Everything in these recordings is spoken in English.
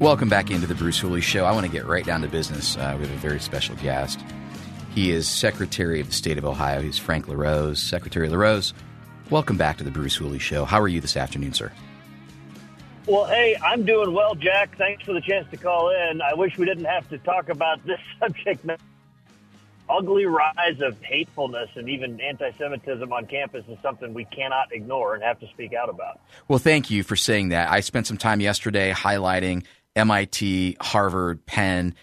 Welcome back into the Bruce Hooley Show. I want to get right down to business. Uh, we have a very special guest. He is Secretary of the State of Ohio. He's Frank LaRose. Secretary LaRose, welcome back to the Bruce Hooley Show. How are you this afternoon, sir? Well, hey, I'm doing well, Jack. Thanks for the chance to call in. I wish we didn't have to talk about this subject. Ugly rise of hatefulness and even anti Semitism on campus is something we cannot ignore and have to speak out about. Well, thank you for saying that. I spent some time yesterday highlighting MIT, Harvard, Penn,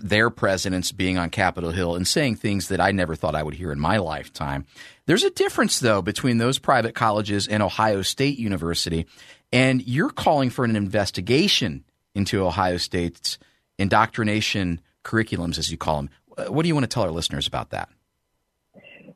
their presidents being on Capitol Hill and saying things that I never thought I would hear in my lifetime. There's a difference, though, between those private colleges and Ohio State University. And you're calling for an investigation into Ohio State's indoctrination curriculums, as you call them. What do you want to tell our listeners about that?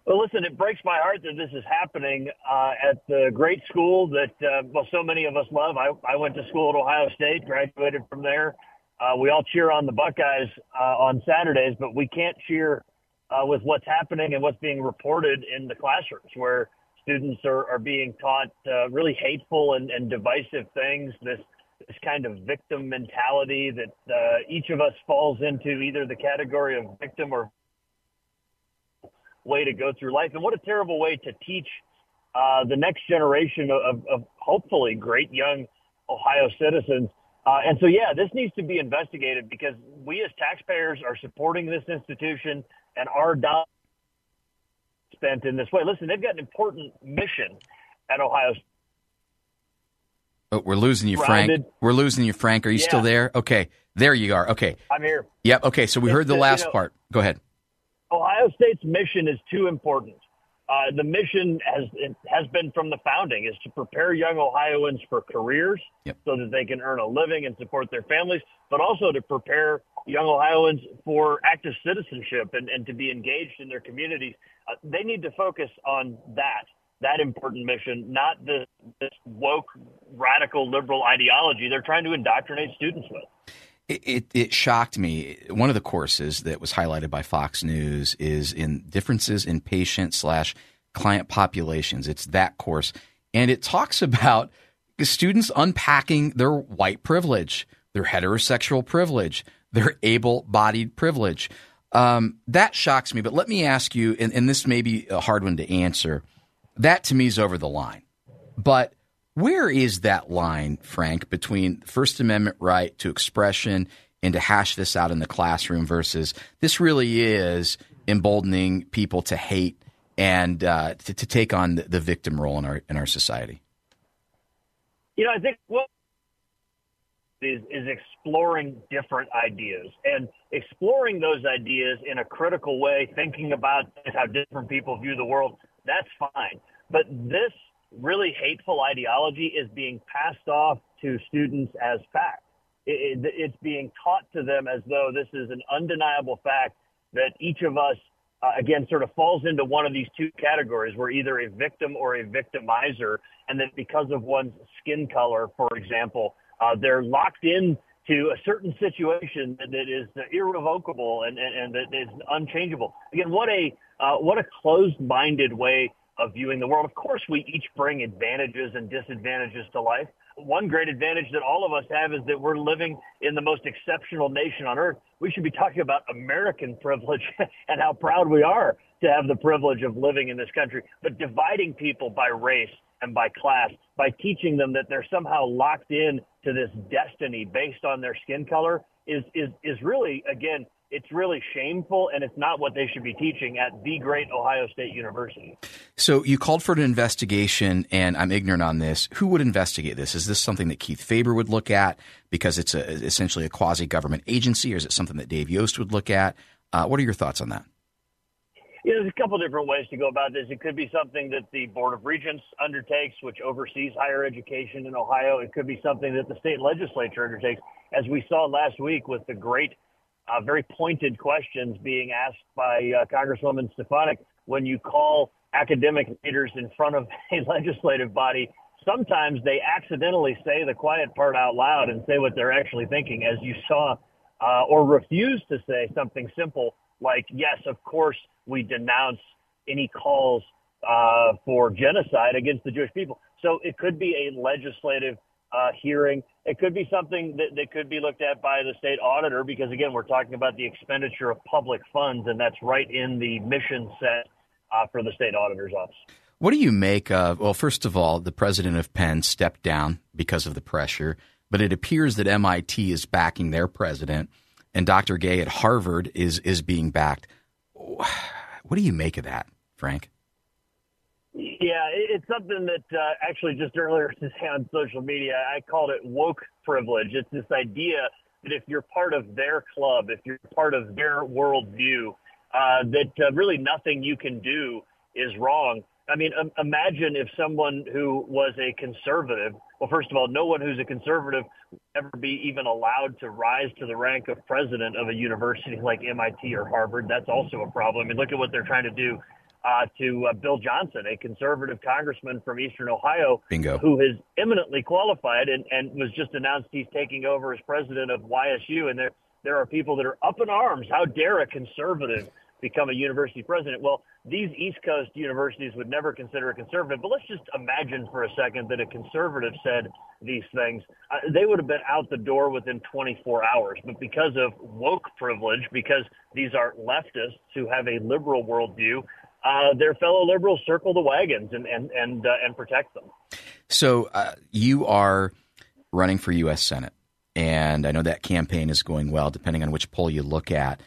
Well, listen, it breaks my heart that this is happening uh, at the great school that, uh, well, so many of us love. I, I went to school at Ohio State, graduated from there. Uh, we all cheer on the Buckeyes uh, on Saturdays, but we can't cheer uh, with what's happening and what's being reported in the classrooms where students are, are being taught uh, really hateful and, and divisive things. This this kind of victim mentality that uh, each of us falls into either the category of victim or way to go through life. And what a terrible way to teach uh, the next generation of, of, hopefully great young Ohio citizens. Uh, and so, yeah, this needs to be investigated because we as taxpayers are supporting this institution and our dollars spent in this way. Listen, they've got an important mission at Ohio. Oh, we're losing you, Frank. We're losing you, Frank. Are you yeah. still there? Okay, there you are. Okay, I'm here. Yep. Okay, so we heard the last you know, part. Go ahead. Ohio State's mission is too important. Uh, the mission has has been from the founding is to prepare young Ohioans for careers yep. so that they can earn a living and support their families, but also to prepare young Ohioans for active citizenship and, and to be engaged in their communities. Uh, they need to focus on that that important mission, not this, this woke radical liberal ideology they're trying to indoctrinate students with. It, it, it, shocked me. One of the courses that was highlighted by Fox News is in differences in patient slash client populations. It's that course. And it talks about students unpacking their white privilege, their heterosexual privilege, their able bodied privilege. Um, that shocks me. But let me ask you, and, and this may be a hard one to answer. That to me is over the line. But where is that line, Frank, between First Amendment right to expression and to hash this out in the classroom versus this really is emboldening people to hate and uh, to, to, take on the, the, victim role in our in our society? You know, I think what is is exploring different ideas and exploring those ideas in a critical way, thinking about how different people view the world. That's fine, but this really hateful ideology is being passed off to students as fact. It, it, it's being taught to them as though this is an undeniable fact that each of us, uh, again, sort of falls into one of these two categories. We're either a victim or a victimizer, and that because of one's skin color, for example, uh, they're locked in to a certain situation that, is irrevocable and, and, and that is unchangeable. Again, what a uh, what a closed-minded way of viewing the world. Of course, we each bring advantages and disadvantages to life. One great advantage that all of us have is that we're living in the most exceptional nation on earth. We should be talking about American privilege and how proud we are to have the privilege of living in this country. But dividing people by race and by class, by teaching them that they're somehow locked in to this destiny based on their skin color is, is, is really, again, it's really shameful and it's not what they should be teaching at the great Ohio State University. So you called for an investigation, and I'm ignorant on this. Who would investigate this? Is this something that Keith Faber would look at because it's a, essentially a quasi government agency, or is it something that Dave Yost would look at? Uh, what are your thoughts on that? Yeah, there's a couple different ways to go about this. It could be something that the Board of Regents undertakes, which oversees higher education in Ohio. It could be something that the state legislature undertakes, as we saw last week with the great, uh, very pointed questions being asked by uh, Congresswoman Stefanik. When you call academic leaders in front of a legislative body, sometimes they accidentally say the quiet part out loud and say what they're actually thinking, as you saw, uh, or refuse to say something simple like, yes, of course, we denounce any calls uh, for genocide against the Jewish people. So it could be a legislative uh, hearing. It could be something that, that could be looked at by the state auditor because, again, we're talking about the expenditure of public funds, and that's right in the mission set uh, for the state auditor's office. What do you make of? Well, first of all, the president of Penn stepped down because of the pressure, but it appears that MIT is backing their president and Dr. Gay at Harvard is is being backed. What do you make of that, Frank? It's something that uh, actually just earlier today on social media, I called it woke privilege. It's this idea that if you're part of their club, if you're part of their worldview, uh, that uh, really nothing you can do is wrong. I mean, um, imagine if someone who was a conservative, well, first of all, no one who's a conservative would ever be even allowed to rise to the rank of president of a university like MIT or Harvard. That's also a problem. I mean, look at what they're trying to do uh, to uh, Bill Johnson, a conservative congressman from Eastern Ohio, Bingo. who is eminently qualified and, and was just announced he's taking over as president of YSU. And there, there are people that are up in arms. How dare a conservative become a university president? Well, these East Coast universities would never consider a conservative, but let's just imagine for a second that a conservative said these things. Uh, they would have been out the door within 24 hours. But because of woke privilege, because these are leftists who have a liberal worldview, uh, their fellow liberals circle the wagons and and and, uh, and protect them. So uh, you are running for U.S. Senate, and I know that campaign is going well, depending on which poll you look at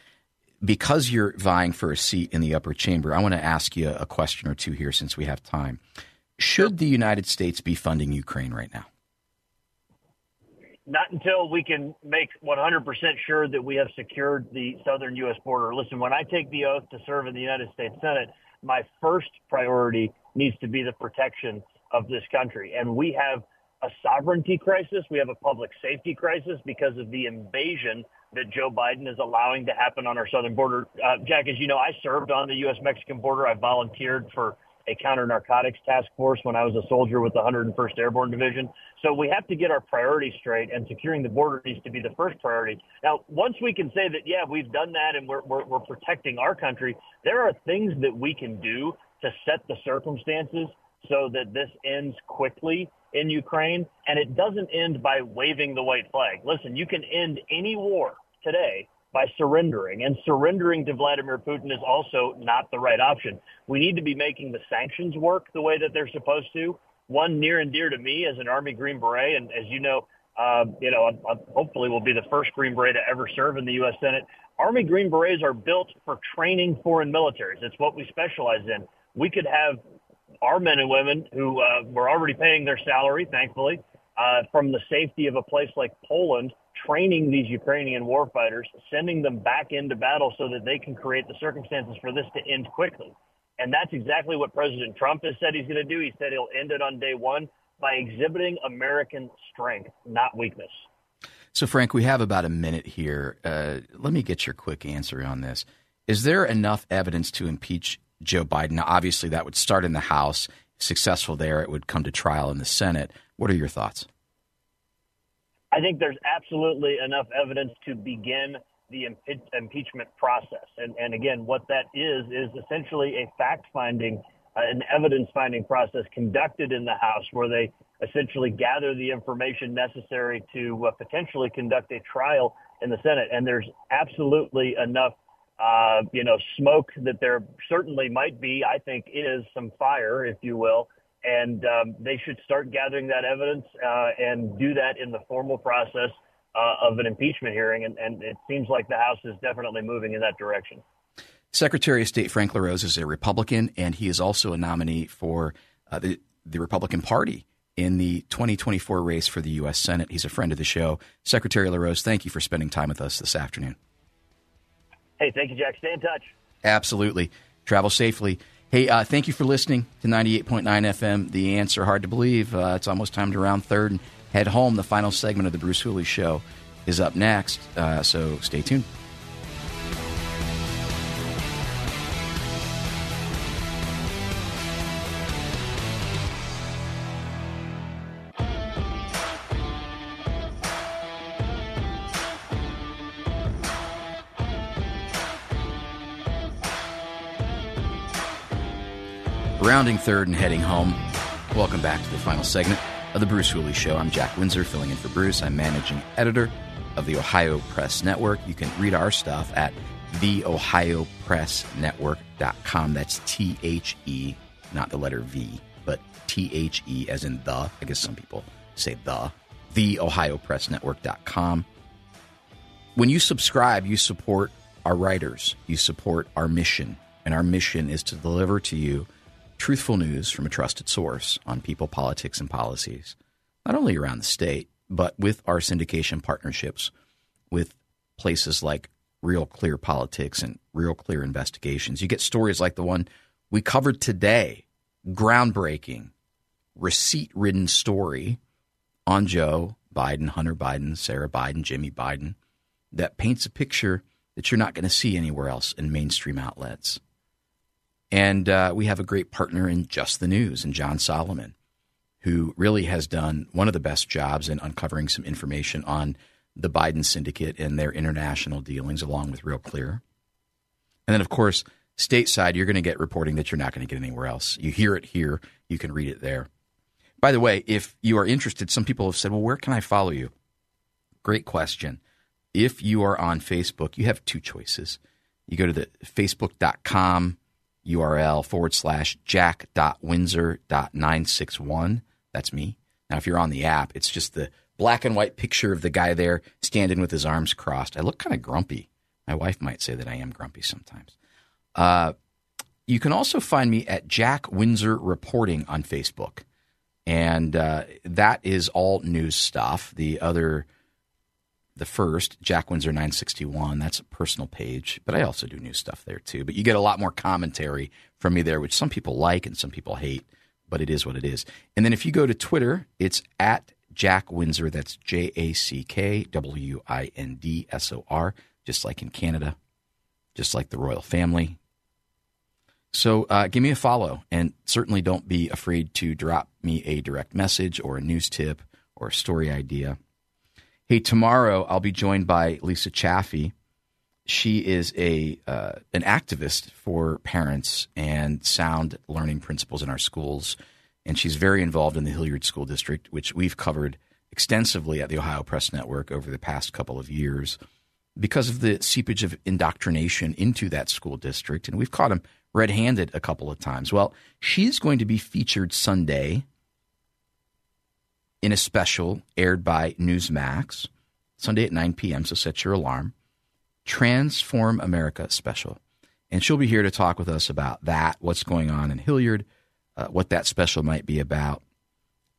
because you're vying for a seat in the upper chamber, I want to ask you a question or two here since we have time. Should the United States be funding Ukraine right now? Not until we can make 100% sure that we have secured the southern U.S. border. Listen, when I take the oath to serve in the United States Senate, my first priority needs to be the protection of this country. And we have a sovereignty crisis. We have a public safety crisis because of the invasion that Joe Biden is allowing to happen on our southern border. Uh, Jack, as you know, I served on the U.S. Mexican border. I volunteered for a counter narcotics task force when I was a soldier with the 101st Airborne Division. So we have to get our priorities straight, and securing the border needs to be the first priority. Now, once we can say that, yeah, we've done that and we're, we're, we're protecting our country, there are things that we can do to set the circumstances so that this ends quickly in Ukraine, and it doesn't end by waving the white flag. Listen, you can end any war today by surrendering, and surrendering to Vladimir Putin is also not the right option. We need to be making the sanctions work the way that they're supposed to. One near and dear to me as an Army Green Beret, and as you know, uh, you know, I, I hopefully will be the first Green Beret to ever serve in the U.S. Senate. Army Green Berets are built for training foreign militaries. It's what we specialize in. We could have our men and women who uh, were already paying their salary, thankfully, uh, from the safety of a place like Poland, training these Ukrainian warfighters, sending them back into battle so that they can create the circumstances for this to end quickly. And that's exactly what President Trump has said he's going to do. He said he'll end it on day one by exhibiting American strength, not weakness. So, Frank, we have about a minute here. Uh, let me get your quick answer on this. Is there enough evidence to impeach Joe Biden. Now, obviously, that would start in the House. Successful there, it would come to trial in the Senate. What are your thoughts? I think there's absolutely enough evidence to begin the impe- impeachment process. And, and again, what that is, is essentially a fact finding, uh, an evidence finding process conducted in the House where they essentially gather the information necessary to uh, potentially conduct a trial in the Senate. And there's absolutely enough uh, you know, smoke that there certainly might be, I think, is some fire, if you will. And um, they should start gathering that evidence uh, and do that in the formal process uh, of an impeachment hearing. And, and it seems like the House is definitely moving in that direction. Secretary of State Frank LaRose is a Republican, and he is also a nominee for uh, the, the Republican Party in the 2024 race for the U.S. Senate. He's a friend of the show. Secretary LaRose, thank you for spending time with us this afternoon. Hey, thank you, Jack. Stay in touch. Absolutely. Travel safely. Hey, uh, thank you for listening to 98.9 FM. The answer, hard to believe. Uh, it's almost time to round third and head home. The final segment of the Bruce Hooley Show is up next, uh, so stay tuned. Rounding third and heading home. Welcome back to the final segment of the Bruce Hooley Show. I'm Jack Windsor, filling in for Bruce. I'm managing editor of the Ohio Press Network. You can read our stuff at theohiopressnetwork.com. That's T H E, not the letter V, but T H E as in the. I guess some people say the. Theohiopressnetwork.com. When you subscribe, you support our writers, you support our mission, and our mission is to deliver to you truthful news from a trusted source on people, politics, and policies, not only around the state, but with our syndication partnerships with places like Real Clear Politics and Real Clear Investigations. You get stories like the one we covered today groundbreaking, receipt ridden story on Joe Biden, Hunter Biden, Sarah Biden, Jimmy Biden that paints a picture that you're not going to see anywhere else in mainstream outlets. And uh, we have a great partner in Just the News and John Solomon, who really has done one of the best jobs in uncovering some information on the Biden syndicate and their international dealings, along with Real Clear. And then, of course, stateside, you're going to get reporting that you're not going to get anywhere else. You hear it here, you can read it there. By the way, if you are interested, some people have said, well, where can I follow you? Great question. If you are on Facebook, you have two choices. You go to the facebook.com URL forward slash jack.windsor.961. That's me. Now, if you're on the app, it's just the black and white picture of the guy there standing with his arms crossed. I look kind of grumpy. My wife might say that I am grumpy sometimes. Uh, you can also find me at Jack Windsor Reporting on Facebook. And uh, that is all news stuff. The other the first, Jack Windsor 961. That's a personal page, but I also do new stuff there too. But you get a lot more commentary from me there, which some people like and some people hate, but it is what it is. And then if you go to Twitter, it's at Jack Windsor. That's J A C K W I N D S O R, just like in Canada, just like the royal family. So uh, give me a follow, and certainly don't be afraid to drop me a direct message or a news tip or a story idea. Hey, tomorrow I'll be joined by Lisa Chaffee. She is a uh, an activist for parents and sound learning principles in our schools, and she's very involved in the Hilliard School District, which we've covered extensively at the Ohio Press Network over the past couple of years because of the seepage of indoctrination into that school district, and we've caught them red-handed a couple of times. Well, she's going to be featured Sunday in a special aired by Newsmax Sunday at 9 p.m. So set your alarm. Transform America special. And she'll be here to talk with us about that, what's going on in Hilliard, uh, what that special might be about.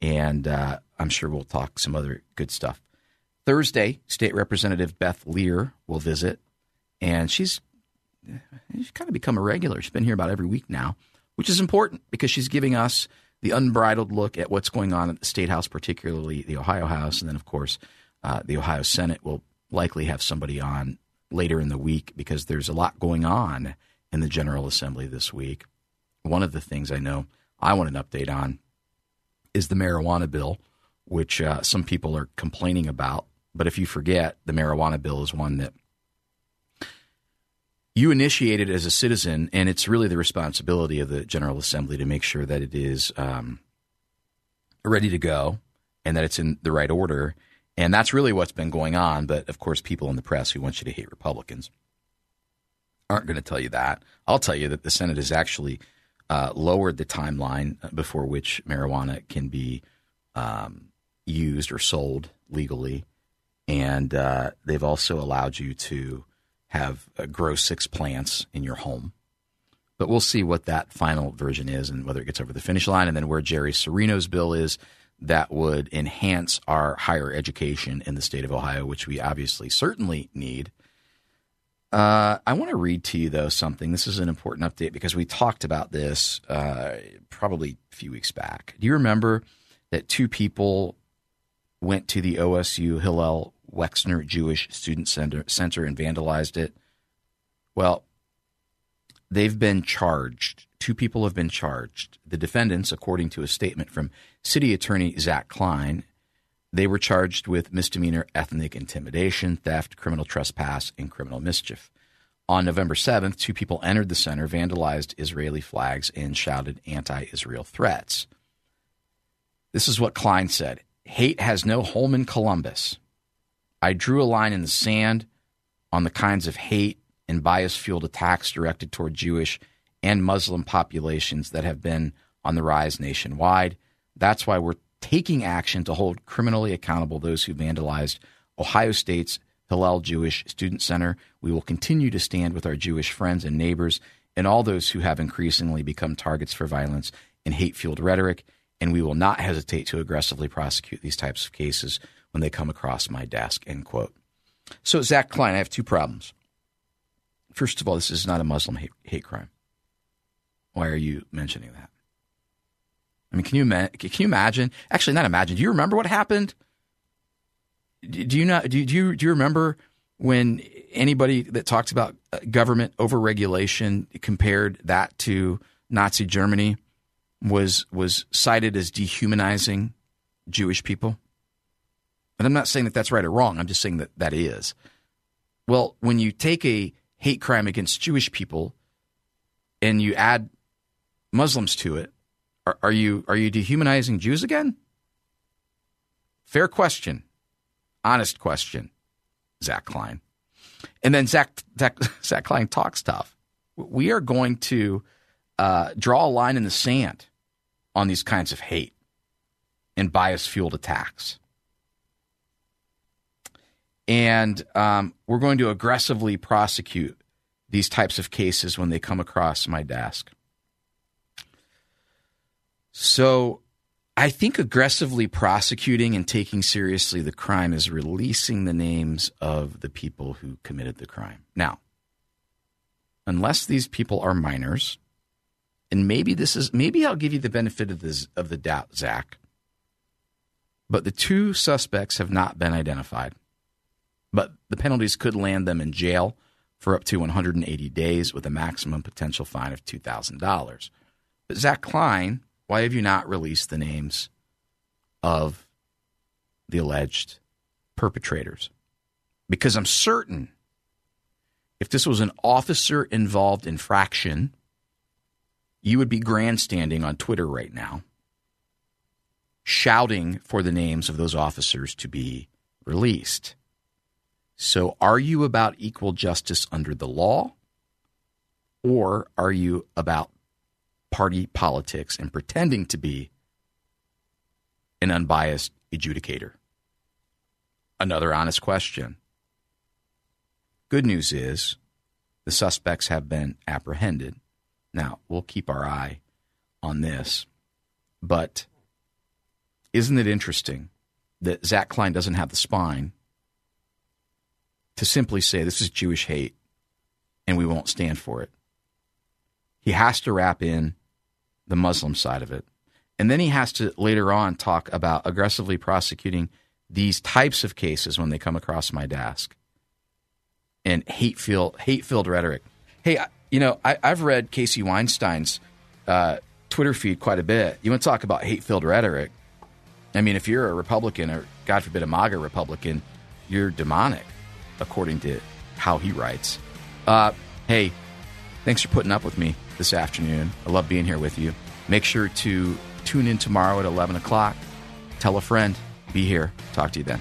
And uh, I'm sure we'll talk some other good stuff. Thursday, State Representative Beth Lear will visit. And she's, she's kind of become a regular. She's been here about every week now, which is important because she's giving us the unbridled look at what's going on at the State House, particularly the Ohio House, and then, of course, uh, the Ohio Senate will likely have somebody on later in the week because there's a lot going on in the General Assembly this week. One of the things I know I want an update on is the marijuana bill, which uh, some people are complaining about. But if you forget, the marijuana bill is one that you initiate it as a citizen, and it's really the responsibility of the General Assembly to make sure that it is um, ready to go and that it's in the right order. And that's really what's been going on. But of course, people in the press who want you to hate Republicans aren't going to tell you that. I'll tell you that the Senate has actually uh, lowered the timeline before which marijuana can be um, used or sold legally. And uh, they've also allowed you to have uh, grow six plants in your home. But we'll see what that final version is and whether it gets over the finish line and then where Jerry Cirino's bill is that would enhance our higher education in the state of Ohio, which we obviously certainly need. Uh, I want to read to you, though, something. This is an important update because we talked about this uh, probably a few weeks back. Do you remember that two people went to the OSU Hillel Wexner Jewish Student Center, Center and vandalized it? Well, they've been charged. Two people have been charged. The defendants, according to a statement from City Attorney Zach Klein, they were charged with misdemeanor ethnic intimidation, theft, criminal trespass, and criminal mischief. On November 7th, two people entered the center, vandalized Israeli flags, and shouted anti Israel threats. This is what Klein said Hate has no home in Columbus. I drew a line in the sand on the kinds of hate and bias fueled attacks directed toward Jewish and Muslim populations that have been on the rise nationwide. That's why we're taking action to hold criminally accountable those who vandalized Ohio State's Hillel Jewish Student Center. We will continue to stand with our Jewish friends and neighbors and all those who have increasingly become targets for violence and hate fueled rhetoric, and we will not hesitate to aggressively prosecute these types of cases when they come across my desk. End quote. So, Zach Klein, I have two problems. First of all, this is not a Muslim hate, hate crime. Why are you mentioning that? I mean, can you can you imagine? Actually, not imagine. Do you remember what happened? Do you not? Do you do you remember when anybody that talks about uh, government overregulation compared that to Nazi Germany was was cited as dehumanizing Jewish people? And I'm not saying that that's right or wrong. I'm just saying that that is. Well, when you take a hate crime against Jewish people and you add Muslims to it, are, are you are you dehumanizing Jews again? Fair question, honest question, Zach Klein. And then Zach Zach, Zach Klein talks tough. We are going to uh, draw a line in the sand on these kinds of hate and bias fueled attacks. And um, we're going to aggressively prosecute these types of cases when they come across my desk. So I think aggressively prosecuting and taking seriously the crime is releasing the names of the people who committed the crime. Now, unless these people are minors, and maybe this is maybe I'll give you the benefit of this of the doubt, Zach. But the two suspects have not been identified. But the penalties could land them in jail for up to 180 days with a maximum potential fine of $2,000. But Zach Klein why have you not released the names of the alleged perpetrators? Because I'm certain if this was an officer involved infraction, you would be grandstanding on Twitter right now, shouting for the names of those officers to be released. So, are you about equal justice under the law, or are you about party politics and pretending to be an unbiased adjudicator? Another honest question. Good news is the suspects have been apprehended. Now, we'll keep our eye on this, but isn't it interesting that Zach Klein doesn't have the spine to simply say this is Jewish hate and we won't stand for it? He has to wrap in the Muslim side of it. And then he has to later on talk about aggressively prosecuting these types of cases when they come across my desk and hate filled hate filled rhetoric. Hey, you know, I, have read Casey Weinstein's uh, Twitter feed quite a bit. You want to talk about hate filled rhetoric? I mean, if you're a Republican or God forbid a MAGA Republican, you're demonic, according to how he writes. Uh, hey, thanks for putting up with me this afternoon. I love being here with you. Make sure to tune in tomorrow at 11 o'clock. Tell a friend. Be here. Talk to you then.